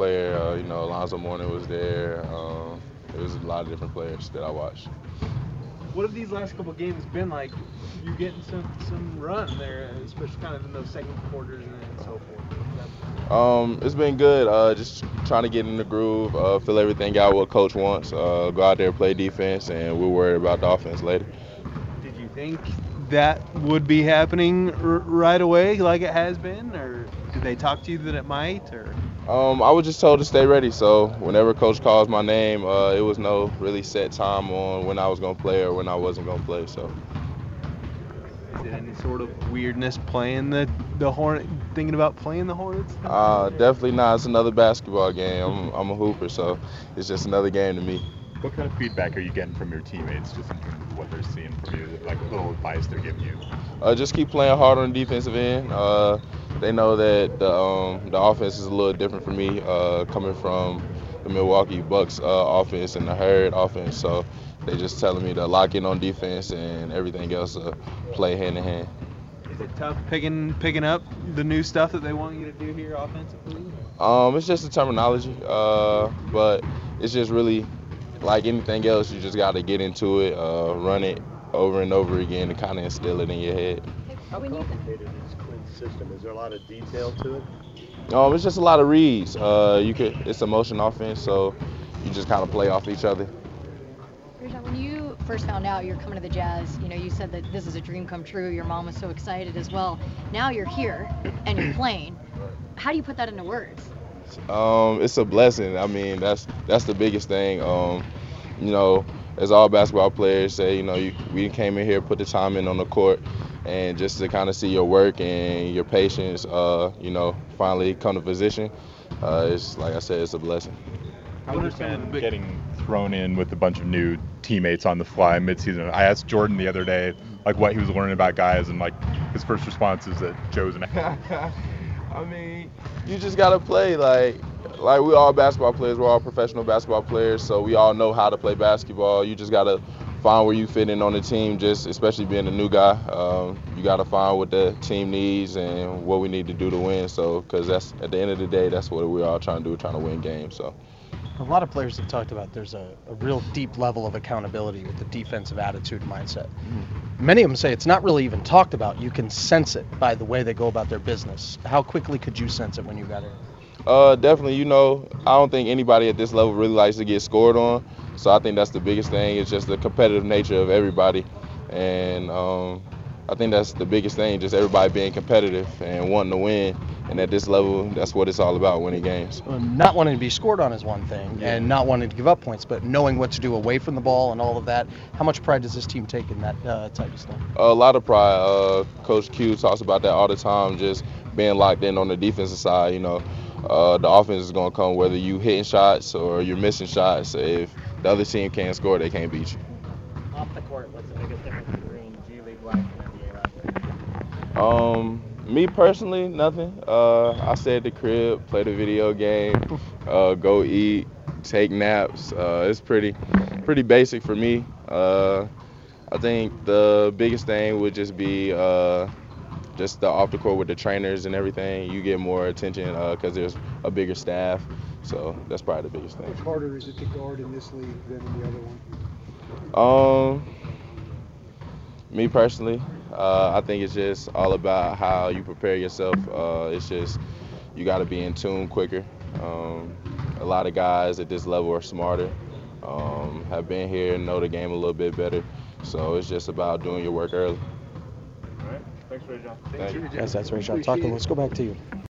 player. Uh, you know, Alonzo Mourning was there. Um, there was a lot of different players that I watched. What have these last couple games been like? You getting some some run there, especially kind of in those second quarters and so forth. Um, it's been good. Uh, just trying to get in the groove, uh, fill everything out what coach wants. Uh, go out there, play defense, and we'll worry about the offense later. Did you think that would be happening r- right away, like it has been, or did they talk to you that it might, or? Um, I was just told to stay ready. So whenever coach calls my name, uh, it was no really set time on when I was gonna play or when I wasn't gonna play. So. Is it any sort of weirdness playing the the Hornet, thinking about playing the Hornets? Uh, definitely not. It's another basketball game. I'm, I'm a hooper, so it's just another game to me. What kind of feedback are you getting from your teammates, just in terms of what they're seeing from you, like little advice they're giving you? Uh, just keep playing hard on the defensive end. Uh, they know that the um, the offense is a little different for me, uh, coming from the Milwaukee Bucks uh, offense and the Herd offense. So they just telling me to lock in on defense and everything else uh, play hand in hand. Is it tough picking picking up the new stuff that they want you to do here offensively? Um, it's just the terminology, uh, but it's just really like anything else. You just got to get into it, uh, run it over and over again, to kind of instill it in your head. How complicated is Quin's system? Is there a lot of detail to it? Um, it's just a lot of reads. Uh, you could, it's a motion offense, so you just kind of play off each other. When you first found out you're coming to the Jazz, you know, you said that this is a dream come true. Your mom was so excited as well. Now you're here and you're playing. How do you put that into words? Um, it's a blessing. I mean, that's that's the biggest thing. Um, you know, as all basketball players say, you know, you, we came in here, put the time in on the court, and just to kind of see your work and your patience, uh, you know, finally come to position. Uh, it's like I said, it's a blessing. How has it been getting thrown in with a bunch of new teammates on the fly midseason? I asked Jordan the other day, like what he was learning about guys, and like his first response is that Joe's an. I mean, you just gotta play like like we all basketball players. We're all professional basketball players, so we all know how to play basketball. You just gotta find where you fit in on the team. Just especially being a new guy, um, you gotta find what the team needs and what we need to do to win. So, because that's at the end of the day, that's what we're all trying to do, trying to win games. So. A lot of players have talked about there's a, a real deep level of accountability with the defensive attitude mindset. Mm-hmm. Many of them say it's not really even talked about. You can sense it by the way they go about their business. How quickly could you sense it when you got in? Uh, definitely. You know, I don't think anybody at this level really likes to get scored on. So I think that's the biggest thing. It's just the competitive nature of everybody, and um, I think that's the biggest thing. Just everybody being competitive and wanting to win. And at this level, that's what it's all about, winning games. Not wanting to be scored on is one thing, yeah. and not wanting to give up points, but knowing what to do away from the ball and all of that. How much pride does this team take in that uh, type of stuff? A lot of pride. Uh, Coach Q talks about that all the time, just being locked in on the defensive side. You know, uh, the offense is going to come whether you hitting shots or you're missing shots. If the other team can't score, they can't beat you. Off the court, what's the biggest difference between G League life and NBA life? Um, me personally, nothing. Uh, I stay at the crib, play the video game, uh, go eat, take naps. Uh, it's pretty, pretty basic for me. Uh, I think the biggest thing would just be uh, just the off the court with the trainers and everything. You get more attention because there's a bigger staff. So that's probably the biggest thing. How harder is it to guard in this league than in the other one? Um, me personally, uh, I think it's just all about how you prepare yourself. Uh, it's just you got to be in tune quicker. Um, a lot of guys at this level are smarter, um, have been here and know the game a little bit better. So it's just about doing your work early. All right. Thanks, Rayjon. Yes, that's Rayjon. Talk. Let's go back to you.